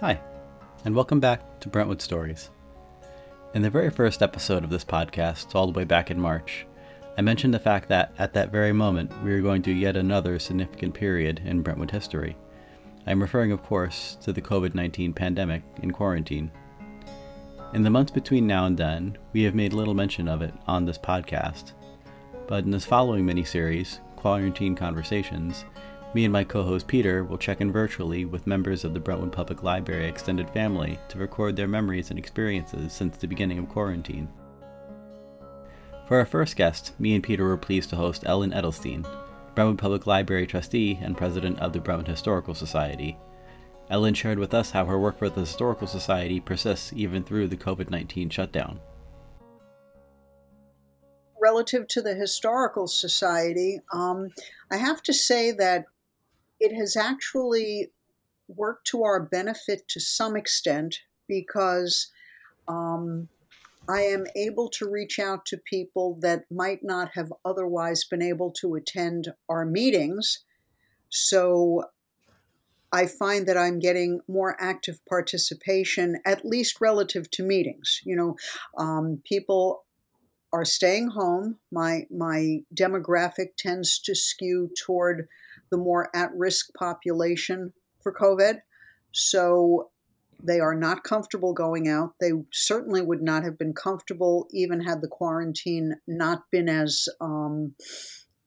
Hi, and welcome back to Brentwood Stories. In the very first episode of this podcast, all the way back in March, I mentioned the fact that at that very moment we were going through yet another significant period in Brentwood history. I am referring, of course, to the COVID 19 pandemic in quarantine. In the months between now and then, we have made little mention of it on this podcast, but in this following mini series, Quarantine Conversations, me and my co host Peter will check in virtually with members of the Brentwood Public Library extended family to record their memories and experiences since the beginning of quarantine. For our first guest, me and Peter were pleased to host Ellen Edelstein, Brentwood Public Library trustee and president of the Brentwood Historical Society. Ellen shared with us how her work for the Historical Society persists even through the COVID 19 shutdown relative to the Historical Society, um, I have to say that it has actually worked to our benefit to some extent because um, I am able to reach out to people that might not have otherwise been able to attend our meetings. So I find that I'm getting more active participation, at least relative to meetings. You know, um, people are staying home. My my demographic tends to skew toward the more at-risk population for COVID. So they are not comfortable going out. They certainly would not have been comfortable even had the quarantine not been as um,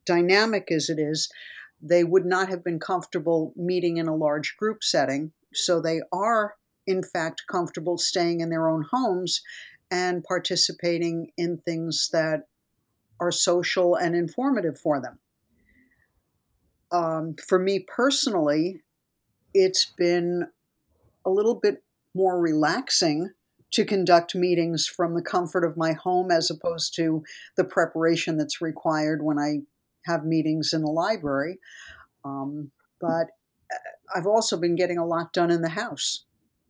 dynamic as it is. They would not have been comfortable meeting in a large group setting. So they are, in fact, comfortable staying in their own homes and participating in things that are social and informative for them. Um, for me personally, it's been a little bit more relaxing to conduct meetings from the comfort of my home as opposed to the preparation that's required when I have meetings in the library. Um, but uh, I've also been getting a lot done in the house.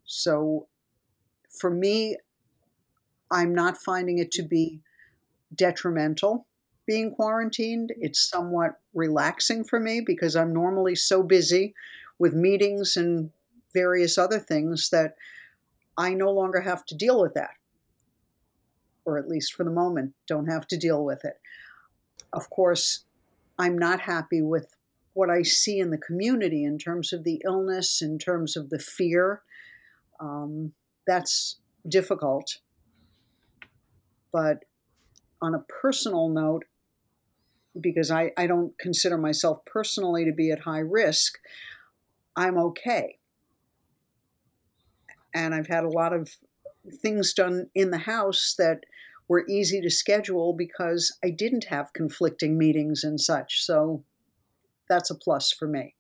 So for me, I'm not finding it to be detrimental being quarantined. It's somewhat relaxing for me because I'm normally so busy with meetings and various other things that I no longer have to deal with that. Or at least for the moment, don't have to deal with it. Of course, I'm not happy with what I see in the community in terms of the illness, in terms of the fear. Um, that's difficult. But on a personal note, because I, I don't consider myself personally to be at high risk, I'm okay. And I've had a lot of things done in the house that were easy to schedule because I didn't have conflicting meetings and such. So that's a plus for me.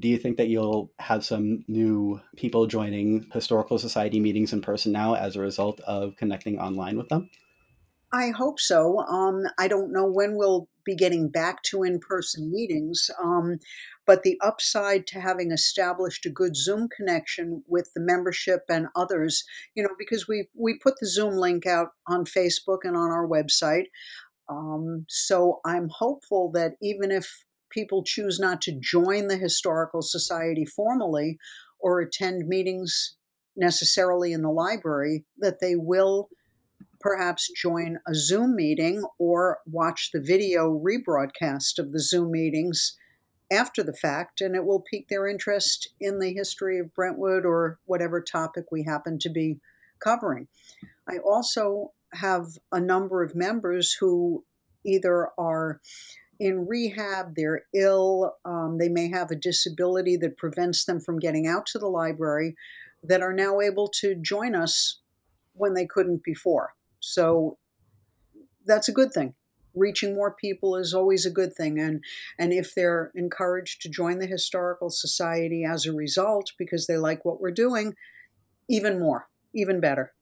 Do you think that you'll have some new people joining historical society meetings in person now as a result of connecting online with them? I hope so. Um, I don't know when we'll be getting back to in person meetings, um, but the upside to having established a good Zoom connection with the membership and others, you know, because we, we put the Zoom link out on Facebook and on our website. Um, so I'm hopeful that even if people choose not to join the Historical Society formally or attend meetings necessarily in the library, that they will perhaps join a Zoom meeting or watch the video rebroadcast of the Zoom meetings after the fact, and it will pique their interest in the history of Brentwood or whatever topic we happen to be covering. I also have a number of members who either are in rehab, they're ill, um, they may have a disability that prevents them from getting out to the library, that are now able to join us when they couldn't before. So that's a good thing. Reaching more people is always a good thing, and and if they're encouraged to join the historical society as a result because they like what we're doing, even more, even better.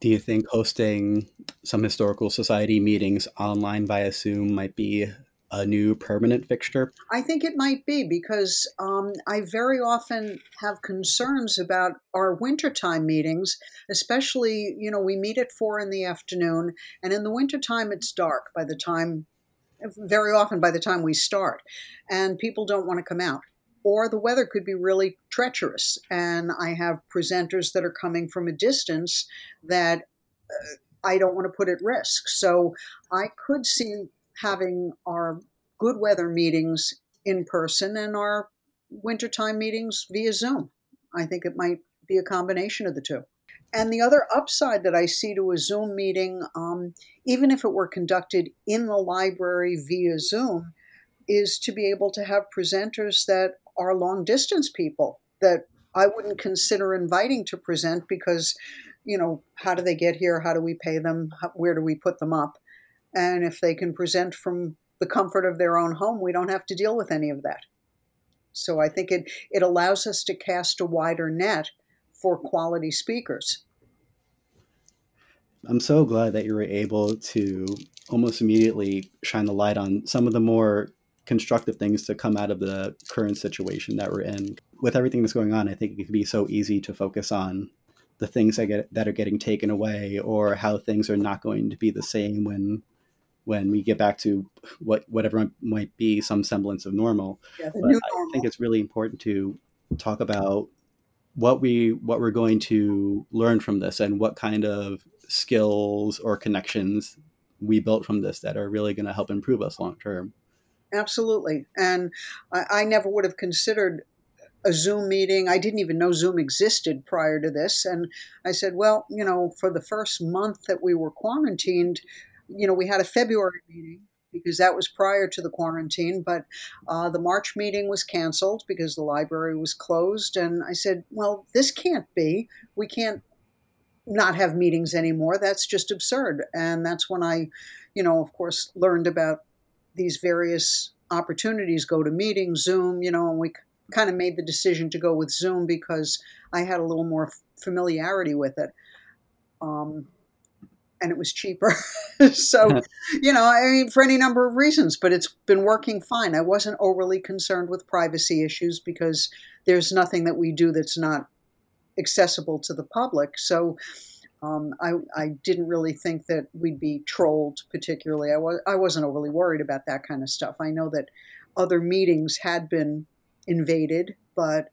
Do you think hosting some historical society meetings online via Zoom might be a new permanent fixture? I think it might be because um, I very often have concerns about our wintertime meetings, especially, you know, we meet at four in the afternoon, and in the wintertime it's dark by the time, very often by the time we start, and people don't want to come out or the weather could be really treacherous. And I have presenters that are coming from a distance that uh, I don't want to put at risk. So I could see having our good weather meetings in person and our wintertime meetings via Zoom. I think it might be a combination of the two. And the other upside that I see to a Zoom meeting, um, even if it were conducted in the library via Zoom, is to be able to have presenters that are long distance people that I wouldn't consider inviting to present because, you know, how do they get here? How do we pay them? Where do we put them up? And if they can present from the comfort of their own home, we don't have to deal with any of that. So I think it, it allows us to cast a wider net for quality speakers. I'm so glad that you were able to almost immediately shine the light on some of the more constructive things to come out of the current situation that we're in. With everything that's going on, I think it could be so easy to focus on the things that get that are getting taken away or how things are not going to be the same when when we get back to what whatever might be some semblance of normal. Yeah, but I think it's really important to talk about what we what we're going to learn from this and what kind of skills or connections we built from this that are really going to help improve us long term. Absolutely. And I, I never would have considered a Zoom meeting. I didn't even know Zoom existed prior to this. And I said, well, you know, for the first month that we were quarantined, you know, we had a February meeting because that was prior to the quarantine, but uh, the March meeting was canceled because the library was closed. And I said, well, this can't be. We can't not have meetings anymore. That's just absurd. And that's when I, you know, of course, learned about these various opportunities go to meetings, Zoom, you know, and we kind of made the decision to go with Zoom because I had a little more familiarity with it. Um, and it was cheaper. so, you know, I mean, for any number of reasons, but it's been working fine. I wasn't overly concerned with privacy issues because there's nothing that we do that's not accessible to the public. So, um, I, I, didn't really think that we'd be trolled particularly. I, was, I wasn't overly worried about that kind of stuff. I know that other meetings had been invaded, but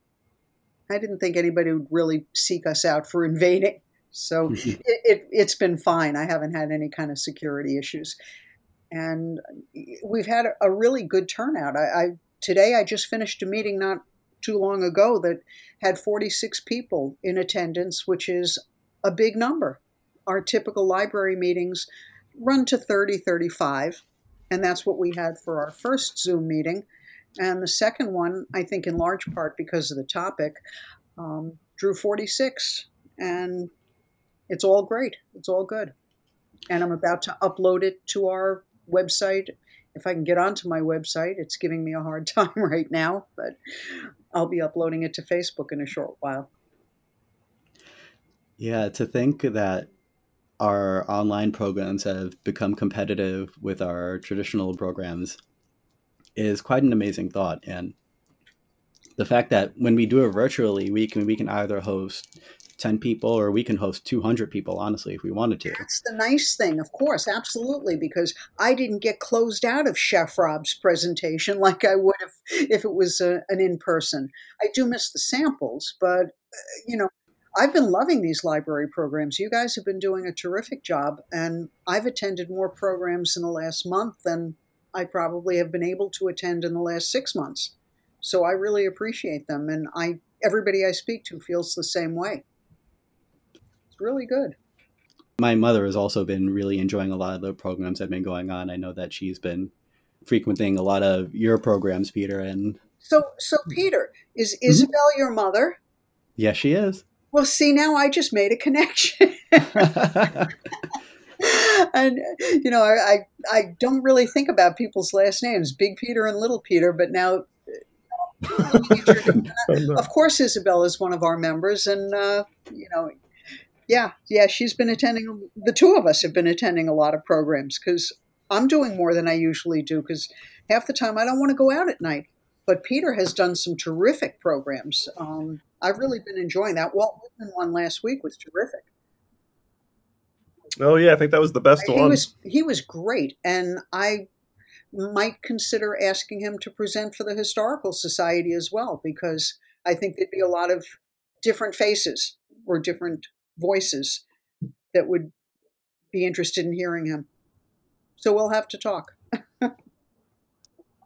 I didn't think anybody would really seek us out for invading. So it, it, it's been fine. I haven't had any kind of security issues. And we've had a really good turnout. I, I today I just finished a meeting not too long ago that had 46 people in attendance, which is a big number. Our typical library meetings run to 30, 35, and that's what we had for our first Zoom meeting. And the second one, I think in large part because of the topic, um, drew 46. And it's all great. It's all good. And I'm about to upload it to our website. If I can get onto my website, it's giving me a hard time right now, but I'll be uploading it to Facebook in a short while. Yeah, to think that our online programs have become competitive with our traditional programs is quite an amazing thought. And the fact that when we do it virtually, we can we can either host 10 people or we can host 200 people honestly if we wanted to that's the nice thing of course absolutely because i didn't get closed out of chef rob's presentation like i would if if it was a, an in-person i do miss the samples but uh, you know I've been loving these library programs. You guys have been doing a terrific job, and I've attended more programs in the last month than I probably have been able to attend in the last six months. So I really appreciate them, and I everybody I speak to feels the same way. Really good. My mother has also been really enjoying a lot of the programs that have been going on. I know that she's been frequenting a lot of your programs, Peter. And so, so Peter, is mm-hmm. Isabel mm-hmm. your mother? Yes, she is. Well, see, now I just made a connection. and you know, I, I don't really think about people's last names, Big Peter and Little Peter, but now of course, Isabel is one of our members, and uh, you know, yeah, yeah, she's been attending. The two of us have been attending a lot of programs because I'm doing more than I usually do because half the time I don't want to go out at night. But Peter has done some terrific programs. Um, I've really been enjoying that. Walt Whitman one last week was terrific. Oh yeah, I think that was the best he one. Was, he was great, and I might consider asking him to present for the Historical Society as well, because I think there'd be a lot of different faces or different voices that would be interested in hearing him. So we'll have to talk.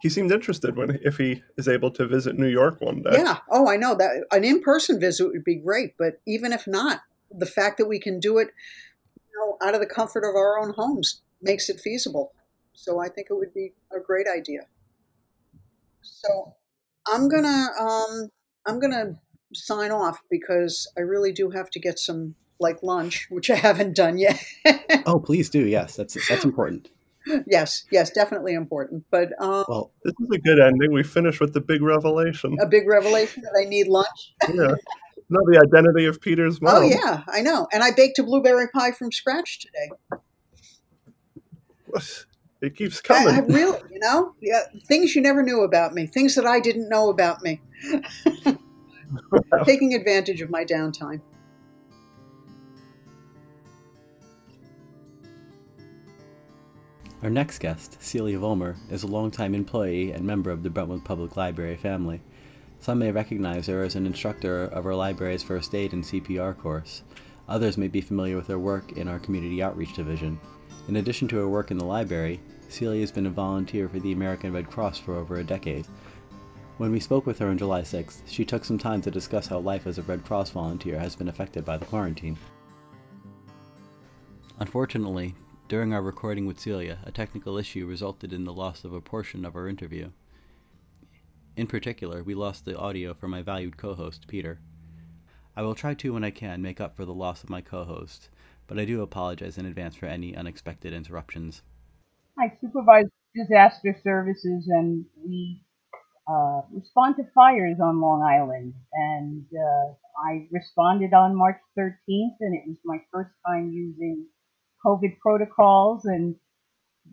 he seemed interested when if he is able to visit New York one day. Yeah. Oh, I know that an in-person visit would be great, but even if not, the fact that we can do it you know, out of the comfort of our own homes makes it feasible. So I think it would be a great idea. So I'm gonna um, I'm gonna sign off because I really do have to get some like lunch, which I haven't done yet. oh, please do. Yes, that's that's important. yes, yes, definitely important. But um, well, this is a good ending. We finish with the big revelation. A big revelation that I need lunch. yeah. No, the identity of Peter's mom. Oh yeah, I know. And I baked a blueberry pie from scratch today. It keeps coming. I, I really, you know, yeah, things you never knew about me, things that I didn't know about me. Taking advantage of my downtime. Our next guest, Celia Vollmer, is a longtime employee and member of the Brentwood Public Library family. Some may recognize her as an instructor of our library's first aid and CPR course. Others may be familiar with her work in our community outreach division. In addition to her work in the library, Celia has been a volunteer for the American Red Cross for over a decade. When we spoke with her on July 6th, she took some time to discuss how life as a Red Cross volunteer has been affected by the quarantine. Unfortunately, during our recording with Celia, a technical issue resulted in the loss of a portion of our interview. In particular, we lost the audio from my valued co host, Peter. I will try to, when I can, make up for the loss of my co host, but I do apologize in advance for any unexpected interruptions. I supervise disaster services and we uh, respond to fires on Long Island. And uh, I responded on March 13th, and it was my first time using COVID protocols and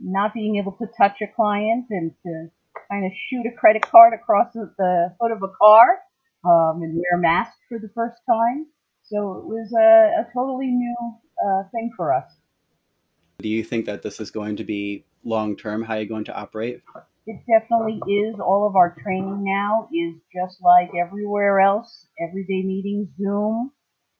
not being able to touch a client and to kind of shoot a credit card across the hood of a car um, and wear a mask for the first time. So it was a, a totally new uh, thing for us. Do you think that this is going to be long term? How are you going to operate? It definitely is. All of our training now is just like everywhere else. Everyday meetings, Zoom.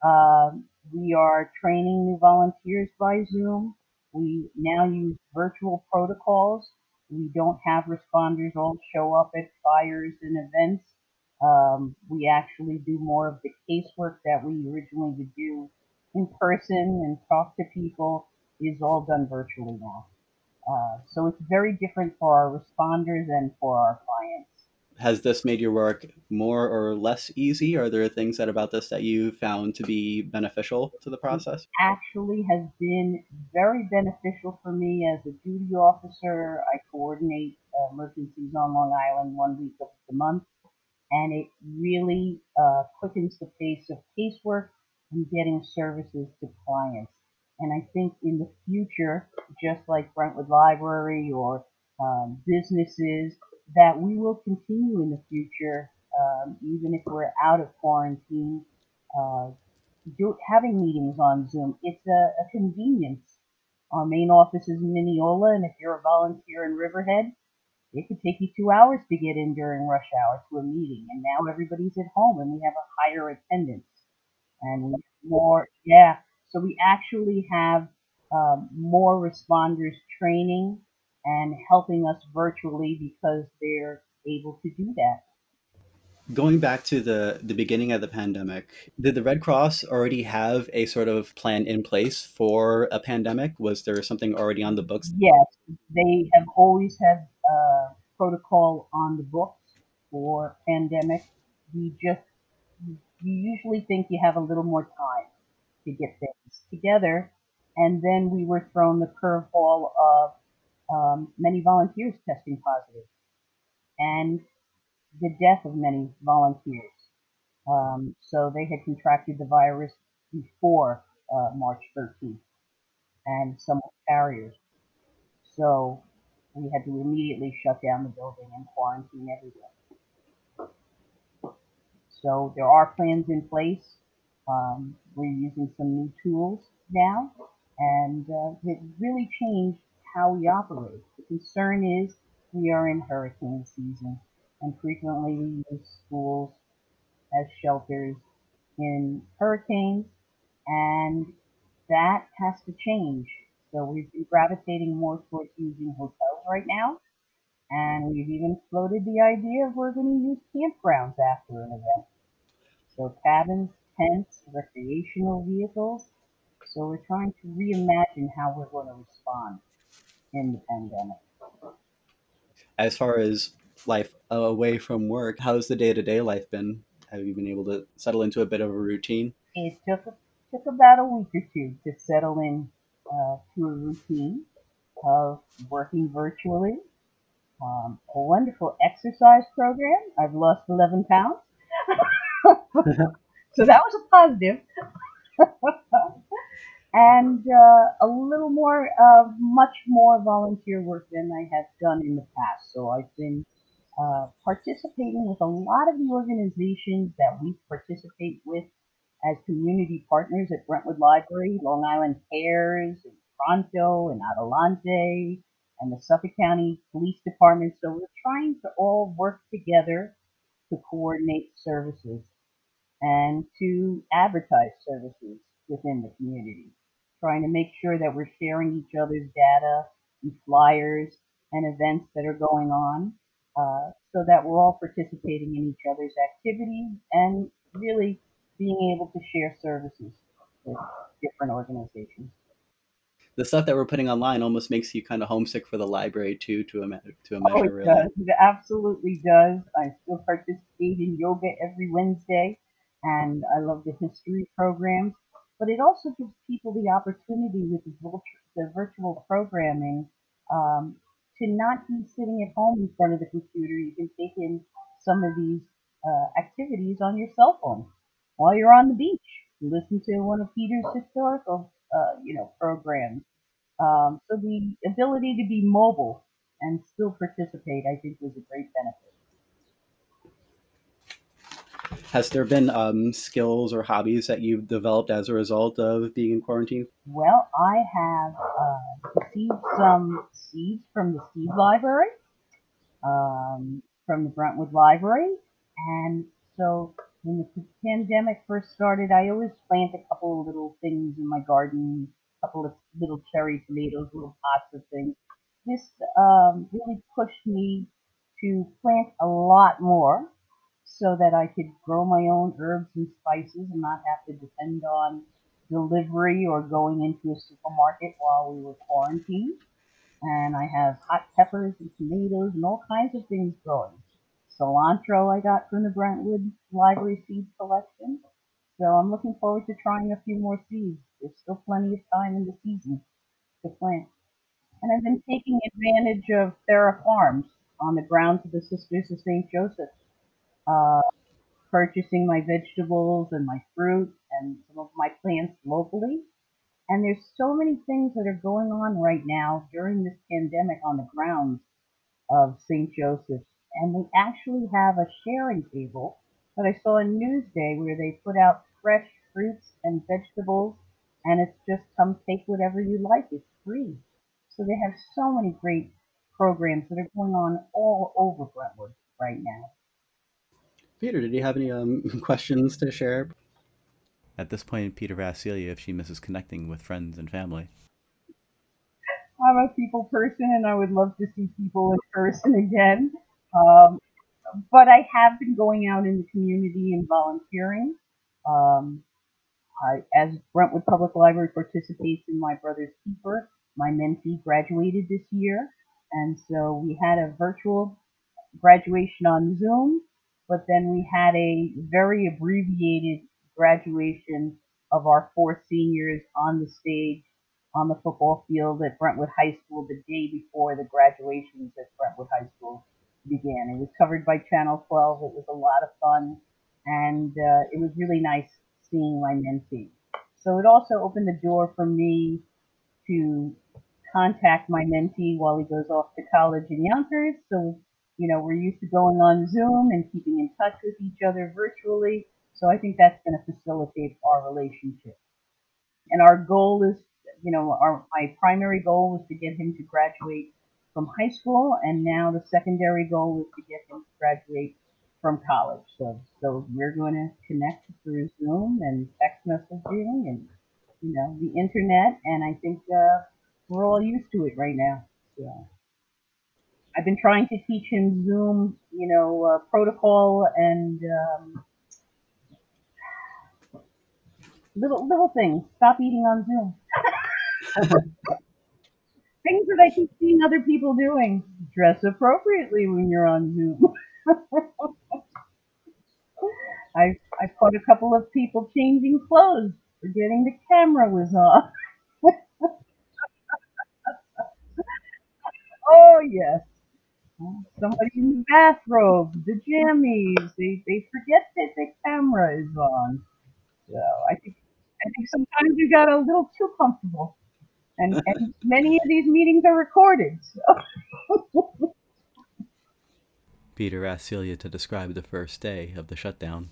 Uh, we are training new volunteers by Zoom. We now use virtual protocols. We don't have responders all show up at fires and events. Um, we actually do more of the casework that we originally would do in person and talk to people is all done virtually now. Uh, so it's very different for our responders and for our clients has this made your work more or less easy? Are there things that about this that you found to be beneficial to the process? It actually has been very beneficial for me as a duty officer. I coordinate uh, emergencies on Long Island one week of the month, and it really uh, quickens the pace of casework and getting services to clients. And I think in the future, just like Brentwood Library or um, businesses, that we will continue in the future, um, even if we're out of quarantine, uh, do, having meetings on Zoom. It's a, a, convenience. Our main office is in Mineola, and if you're a volunteer in Riverhead, it could take you two hours to get in during rush hour to a meeting. And now everybody's at home, and we have a higher attendance and more. Yeah, so we actually have um, more responders training and helping us virtually because they're able to do that. Going back to the, the beginning of the pandemic, did the Red Cross already have a sort of plan in place for a pandemic? Was there something already on the books? Yes, they have always had a protocol on the books for pandemic. We just, you usually think you have a little more time to get things together. And then we were thrown the curveball of um, many volunteers testing positive, and the death of many volunteers. Um, so they had contracted the virus before uh, March 13th, and some carriers. So we had to immediately shut down the building and quarantine everyone. So there are plans in place. Um, we're using some new tools now, and uh, it really changed how we operate. The concern is we are in hurricane season, and frequently we use schools as shelters in hurricanes, and that has to change. So we've been gravitating more towards using hotels right now, and we've even floated the idea of we're going to use campgrounds after an event. So cabins, tents, recreational vehicles. So we're trying to reimagine how we're going to respond in the pandemic. As far as life away from work, how's the day to day life been? Have you been able to settle into a bit of a routine? It took took about a week or two to settle in uh, to a routine of working virtually. Um, a wonderful exercise program. I've lost 11 pounds. so that was a positive. and uh, a little more, uh, much more volunteer work than I have done in the past. So I've been uh, participating with a lot of the organizations that we participate with as community partners at Brentwood Library, Long Island Cares, and Pronto, and Adelante, and the Suffolk County Police Department. So we're trying to all work together to coordinate services and to advertise services within the community, trying to make sure that we're sharing each other's data and flyers and events that are going on uh, so that we're all participating in each other's activities and really being able to share services with different organizations. The stuff that we're putting online almost makes you kind of homesick for the library too, to a to a measure. Oh, it really. does. It absolutely does. I still participate in yoga every Wednesday, and I love the history programs. But it also gives people the opportunity with the virtual, programming um, to not be sitting at home in front of the computer. You can take in some of these uh, activities on your cell phone while you're on the beach. Listen to one of Peter's historical, uh, you know, programs. Um, so the ability to be mobile and still participate, I think, was a great benefit. Has there been um, skills or hobbies that you've developed as a result of being in quarantine? Well, I have uh, received some seeds from the seed library, um, from the Brentwood Library, and so when the pandemic first started, I always plant a couple of little things in my garden, a couple of little cherry tomatoes, little pots of things. This um, really pushed me to plant a lot more so that I could grow my own herbs and spices and not have to depend on delivery or going into a supermarket while we were quarantined. And I have hot peppers and tomatoes and all kinds of things growing cilantro I got from the Brentwood Library Seed Collection. So I'm looking forward to trying a few more seeds. There's still plenty of time in the season to plant. And I've been taking advantage of Terra Farms on the grounds of the Sisters of St. Joseph, uh, purchasing my vegetables and my fruit and some of my plants locally. And there's so many things that are going on right now during this pandemic on the grounds of St. Joseph's and they actually have a sharing table that I saw in Newsday where they put out fresh fruits and vegetables, and it's just come take whatever you like. It's free. So they have so many great programs that are going on all over Brentwood right now. Peter, did you have any um, questions to share? At this point, Peter asked Celia if she misses connecting with friends and family. I'm a people person and I would love to see people in person again. Um, but I have been going out in the community and volunteering. Um, I, as Brentwood Public Library participates in my brother's keeper, my mentee graduated this year, and so we had a virtual graduation on Zoom, but then we had a very abbreviated graduation of our four seniors on the stage on the football field at Brentwood High School the day before the graduations at Brentwood High School began. It was covered by Channel 12. It was a lot of fun, and uh, it was really nice seeing my mentee. So it also opened the door for me to contact my mentee while he goes off to college in Yonkers. So, you know, we're used to going on Zoom and keeping in touch with each other virtually. So I think that's going to facilitate our relationship. And our goal is, you know, our my primary goal was to get him to graduate from high school, and now the secondary goal is to get him to graduate from college. So, so we're going to connect through Zoom and text messaging and you know the internet, and I think uh, we're all used to it right now. So. I've been trying to teach him Zoom, you know, uh, protocol and um, little little things. Stop eating on Zoom. things that I keep seeing other people doing. Dress appropriately when you're on Zoom. I I caught a couple of people changing clothes, forgetting the camera was off. oh yes. Somebody in the bathrobe, the jammies, they, they forget that the camera is on. So I think I think sometimes you got a little too comfortable. And, and many of these meetings are recorded. So. Peter asked Celia to describe the first day of the shutdown.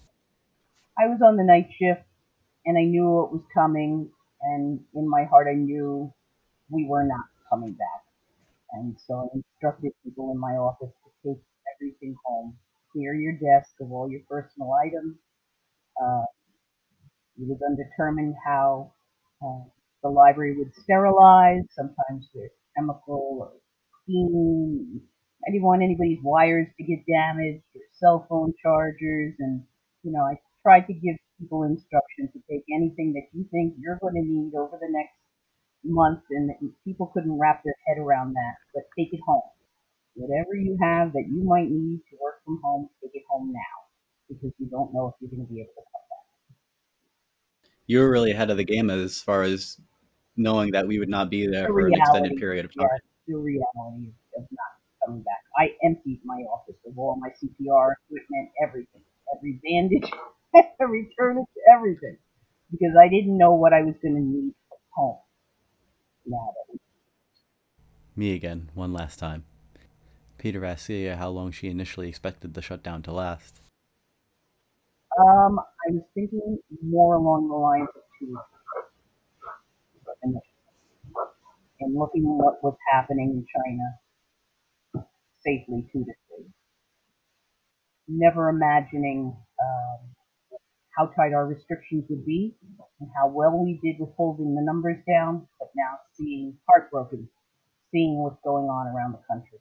I was on the night shift and I knew what was coming and in my heart I knew we were not coming back. And so I instructed people in my office to take everything home, clear your desk of all your personal items. Uh, it was undetermined how uh, the library would sterilize. Sometimes there's chemical or steam. I didn't want anybody's wires to get damaged or cell phone chargers. And, you know, I tried to give people instructions to take anything that you think you're going to need over the next month. And people couldn't wrap their head around that, but take it home. Whatever you have that you might need to work from home, take it home now because you don't know if you're going to be able to come back. You were really ahead of the game as far as knowing that we would not be there The for an extended period of time. Yes, the reality of not coming back. I emptied my office of all my CPR equipment, everything, every bandage, every tourniquet, everything, because I didn't know what I was going to need from home. That Me again, one last time. Peter asked Celia how long she initially expected the shutdown to last. Um, I was thinking more along the lines of two. And, and looking at what was happening in China safely two to three. Never imagining um, how tight our restrictions would be and how well we did with holding the numbers down, but now seeing heartbroken, seeing what's going on around the country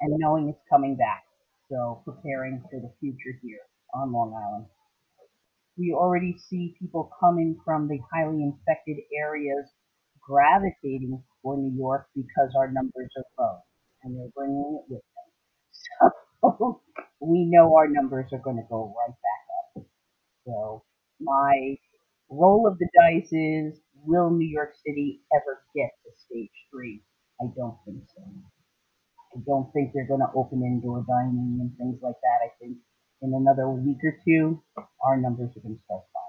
and knowing it's coming back. So preparing for the future here on Long Island. We already see people coming from the highly infected areas gravitating for New York because our numbers are low and they're bringing it with them. So we know our numbers are going to go right back. So my roll of the dice is will New York City ever get to stage three? I don't think so. I don't think they're going to open indoor dining and things like that. I think in another week or two, our numbers are going to start falling.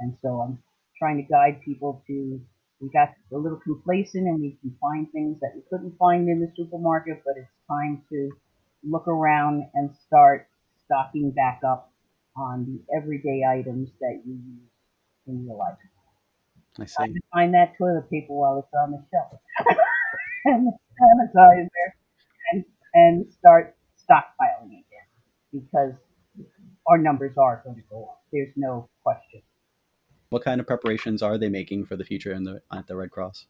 And so I'm trying to guide people to, we got a little complacent and we can find things that we couldn't find in the supermarket, but it's time to look around and start stocking back up on the everyday items that you use in your life. I see. to find that toilet paper while it's on the shelf. and sanitizer and, and start stockpiling again because our numbers are going to go up. There's no question. What kind of preparations are they making for the future in the, at the Red Cross?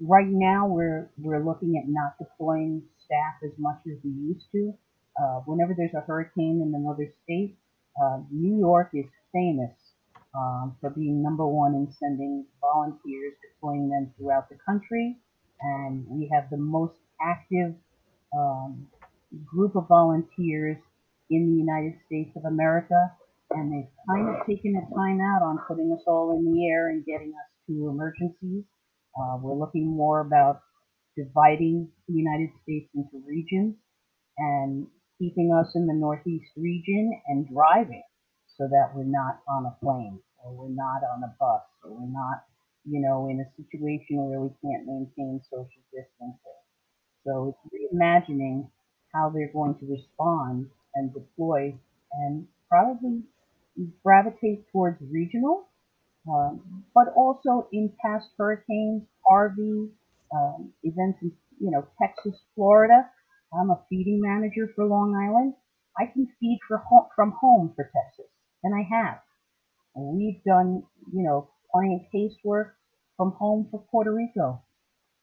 Right now, we're we're looking at not deploying staff as much as we used to. Uh, whenever there's a hurricane in another state, uh, New York is famous um, for being number one in sending volunteers, deploying them throughout the country, and we have the most active um, group of volunteers in the United States of America, and they've kind of taken a time out on putting us all in the air and getting us to emergencies. Uh, we're looking more about dividing the United States into regions and keeping us in the Northeast region and driving so that we're not on a plane or we're not on a bus or we're not, you know, in a situation where we can't maintain social distancing. So it's reimagining how they're going to respond and deploy and probably gravitate towards regional, um, but also in past hurricanes, RV, um, events in, you know, Texas, Florida. I'm a feeding manager for Long Island. I can feed home, from home for Texas, and I have. And we've done, you know, client casework from home for Puerto Rico,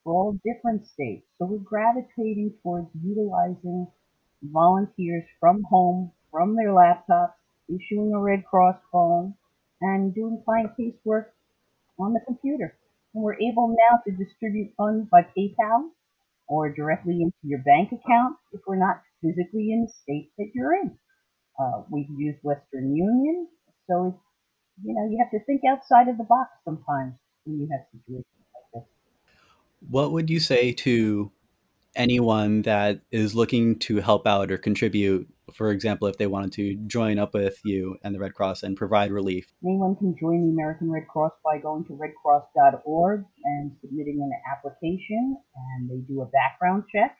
for all different states. So we're gravitating towards utilizing volunteers from home, from their laptops, issuing a Red Cross phone, and doing client casework on the computer. And we're able now to distribute funds by PayPal or directly into your bank account if we're not physically in the state that you're in. Uh, we've used Western Union, so it's, you know you have to think outside of the box sometimes when you have situations like this. What would you say to anyone that is looking to help out or contribute, for example, if they wanted to join up with you and the Red Cross and provide relief? Anyone can join the American Red Cross by going to redcross.org and submitting an application, and they do a background check,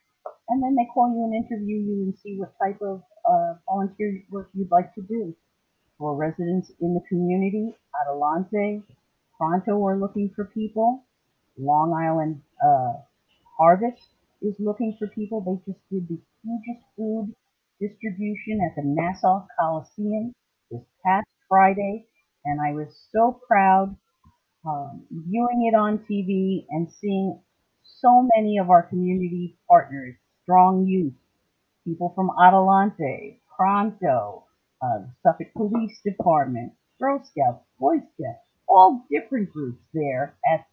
and then they call you and interview you and see what type of uh, volunteer work you'd like to do. For residents in the community, Adelante, Pronto are looking for people. Long Island uh, Harvest is looking for people. They just did the hugest food distribution at the Nassau Coliseum this past Friday, and I was so proud um, viewing it on TV and seeing so many of our community partners, Strong Youth, people from Adelante, Pronto, uh, Suffolk Police Department, Girl Scouts, Boy Scouts, all different groups there at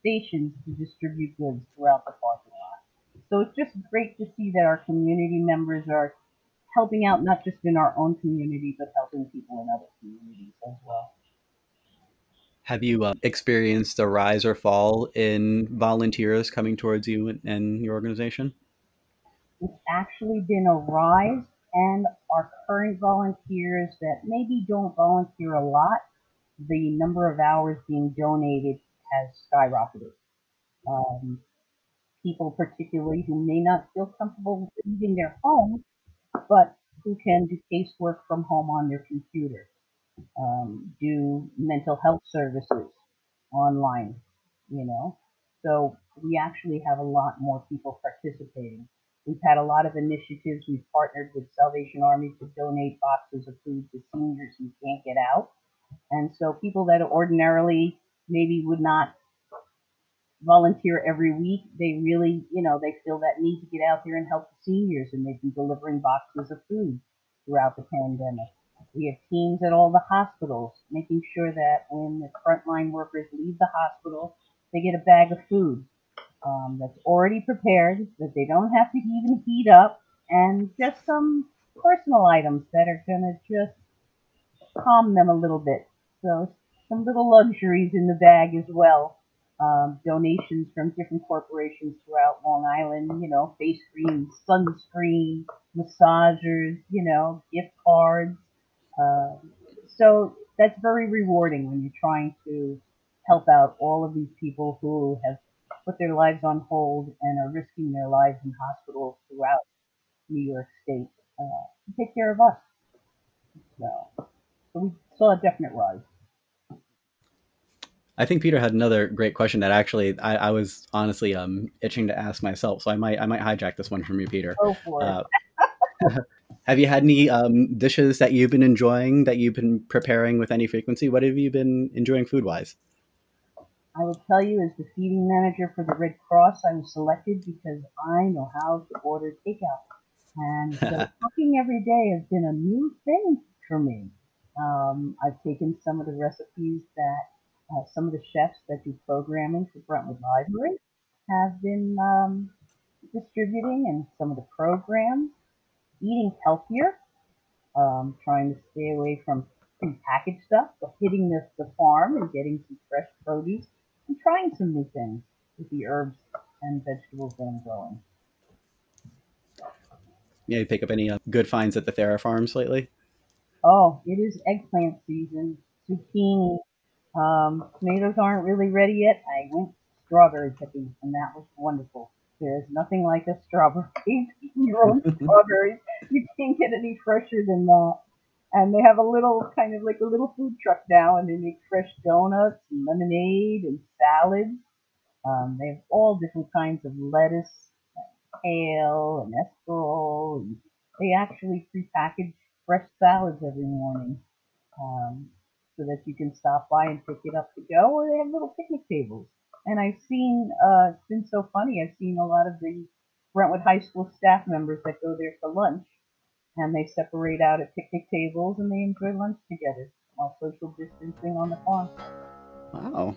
stations to distribute goods throughout the parking lot. So it's just great to see that our community members are helping out not just in our own community, but helping people in other communities as well. Have you uh, experienced a rise or fall in volunteers coming towards you and, and your organization? It's actually been a rise, and our current volunteers that maybe don't volunteer a lot, the number of hours being donated has skyrocketed. Um, people, particularly who may not feel comfortable leaving their home, but who can do casework from home on their computer, um, do mental health services online, you know. So we actually have a lot more people participating. We've had a lot of initiatives. We've partnered with Salvation Army to donate boxes of food to seniors who can't get out. And so people that ordinarily maybe would not volunteer every week, they really, you know, they feel that need to get out there and help the seniors, and they've been delivering boxes of food throughout the pandemic. We have teams at all the hospitals making sure that when the frontline workers leave the hospital, they get a bag of food um, that's already prepared, that they don't have to even heat up, and just some personal items that are going to just calm them a little bit. So some little luxuries in the bag as well. Um, donations from different corporations throughout Long Island, you know, face cream, sunscreen, massagers, you know, gift cards. Uh, so that's very rewarding when you're trying to help out all of these people who have put their lives on hold and are risking their lives in hospitals throughout New York State uh, to take care of us. So, so we saw a definite rise. I think Peter had another great question that actually I, I was honestly um, itching to ask myself, so I might I might hijack this one from you, Peter. Go for it. Uh, have you had any um, dishes that you've been enjoying that you've been preparing with any frequency? What have you been enjoying food wise? I will tell you, as the feeding manager for the Red Cross, I was selected because I know how to order takeout. And so cooking every day has been a new thing for me. Um, I've taken some of the recipes that uh, some of the chefs that do programming for Brentwood Library have been um, distributing, and some of the programs. Eating healthier, um, trying to stay away from some packaged stuff, but hitting the, the farm and getting some fresh produce, and trying some new things with the herbs and vegetables that I'm growing. Yeah, you pick up any uh, good finds at the Terra farms lately? Oh, it is eggplant season, zucchini. Um, tomatoes aren't really ready yet. I went strawberry picking, and that was wonderful. There's nothing like a strawberry grown strawberries. You can't get any fresher than that. And they have a little kind of like a little food truck now, and they make fresh donuts and lemonade and salads. Um, they have all different kinds of lettuce, kale, and escarole. And they actually prepackage fresh salads every morning um, so that you can stop by and pick it up to go. Or they have little picnic tables. And I've seen, uh, it's been so funny, I've seen a lot of the Brentwood High School staff members that go there for lunch and they separate out at picnic tables and they enjoy lunch together while social distancing on the farm. Wow.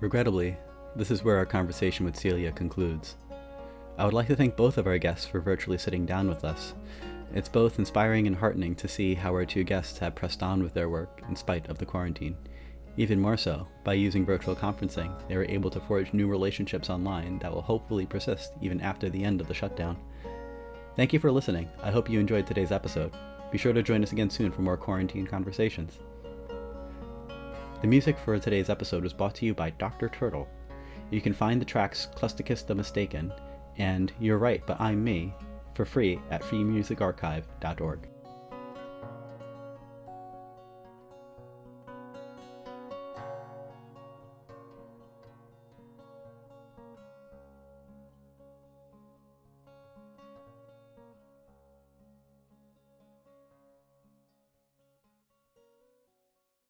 Regrettably, this is where our conversation with Celia concludes. I would like to thank both of our guests for virtually sitting down with us. It's both inspiring and heartening to see how our two guests have pressed on with their work in spite of the quarantine. Even more so, by using virtual conferencing, they were able to forge new relationships online that will hopefully persist even after the end of the shutdown. Thank you for listening. I hope you enjoyed today's episode. Be sure to join us again soon for more quarantine conversations. The music for today's episode was brought to you by Dr. Turtle. You can find the tracks Clusticus the Mistaken and You're Right But I'm Me for free at freemusicarchive.org.